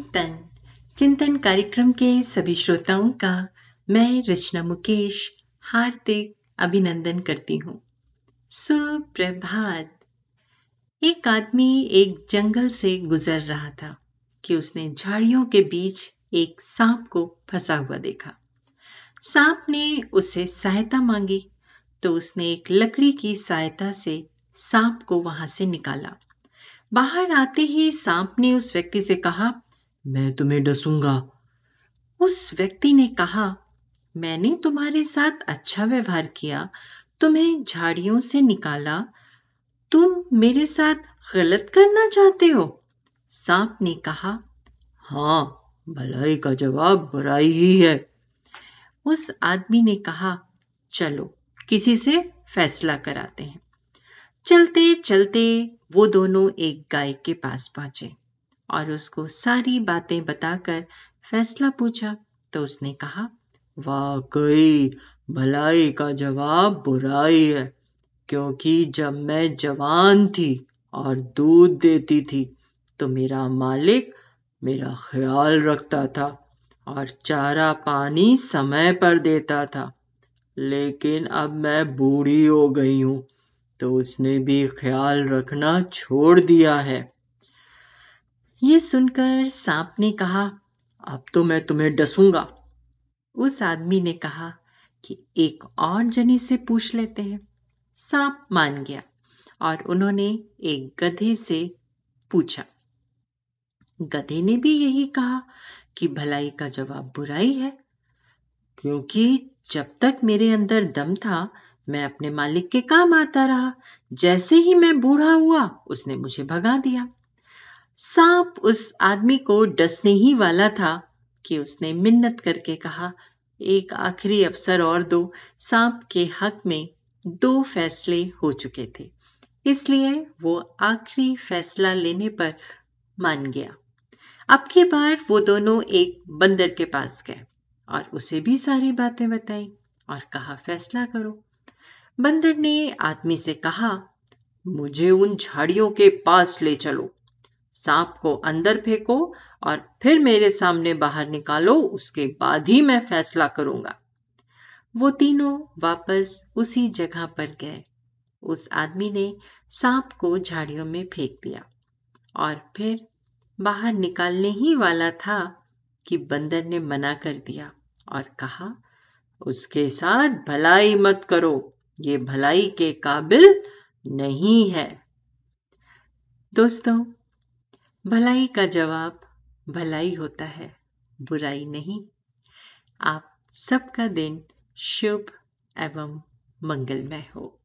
चिंतन। चिंतन कार्यक्रम के सभी श्रोताओं का मैं रचना मुकेश हार्दिक अभिनंदन करती हूँ। सुप्रभात। एक आदमी एक जंगल से गुजर रहा था कि उसने झाड़ियों के बीच एक सांप को फंसा हुआ देखा। सांप ने उससे सहायता मांगी तो उसने एक लकड़ी की सहायता से सांप को वहाँ से निकाला। बाहर आते ही सांप ने उस व्यक्ति से कहा मैं तुम्हें डसूँगा। उस व्यक्ति ने कहा, मैंने तुम्हारे साथ अच्छा व्यवहार किया, तुम्हें झाड़ियों से निकाला। तुम मेरे साथ गलत करना चाहते हो? सांप ने कहा हाँ भलाई का जवाब बुराई ही है। उस आदमी ने कहा, चलो, किसी से फैसला कराते हैं। चलते चलते वो दोनों एक गाय के पास पहुँचे। और उसको सारी बातें बताकर फैसला पूछा। तो उसने कहा, वाकई, भलाई का जवाब बुराई है, क्योंकि जब मैं जवान थी और दूध देती थी तो मेरा मालिक मेरा ख्याल रखता था और चारा पानी समय पर देता था। लेकिन अब मैं बूढ़ी हो गई हूँ तो उसने भी ख्याल रखना छोड़ दिया है। ये सुनकर सांप ने कहा, अब तो मैं तुम्हें डसूँगा। उस आदमी ने कहा कि एक और जने से पूछ लेते हैं। सांप मान गया और उन्होंने एक गधे से पूछा। गधे ने भी यही कहा कि भलाई का जवाब बुराई है, क्योंकि जब तक मेरे अंदर दम था, मैं अपने मालिक के काम आता रहा। जैसे ही मैं बूढ़ा हुआ, उसने मुझे भगा दिया। सांप उस आदमी को डसने ही वाला था कि उसने मिन्नत करके कहा, एक आखिरी अवसर और दो सांप के हक में दो फैसले हो चुके थे। इसलिए वो आखिरी फैसला लेने पर मान गया। अब की बार वो दोनों एक बंदर के पास गए और उसे भी सारी बातें बताई और कहा, फैसला करो। बंदर ने आदमी से कहा, मुझे उन झाड़ियों के पास ले चलो। सांप को अंदर फेंको और फिर मेरे सामने बाहर निकालो, उसके बाद ही मैं फैसला करूँगा। वो तीनों वापस उसी जगह पर गए। उस आदमी ने सांप को झाड़ियों में फेंक दिया और फिर बाहर निकालने ही वाला था कि बंदर ने मना कर दिया और कहा, उसके साथ भलाई मत करो, ये भलाई के काबिल नहीं है। दोस्तों भलाई का जवाब भलाई होता है, बुराई नहीं। आप सबका दिन शुभ एवं मंगलमय हो।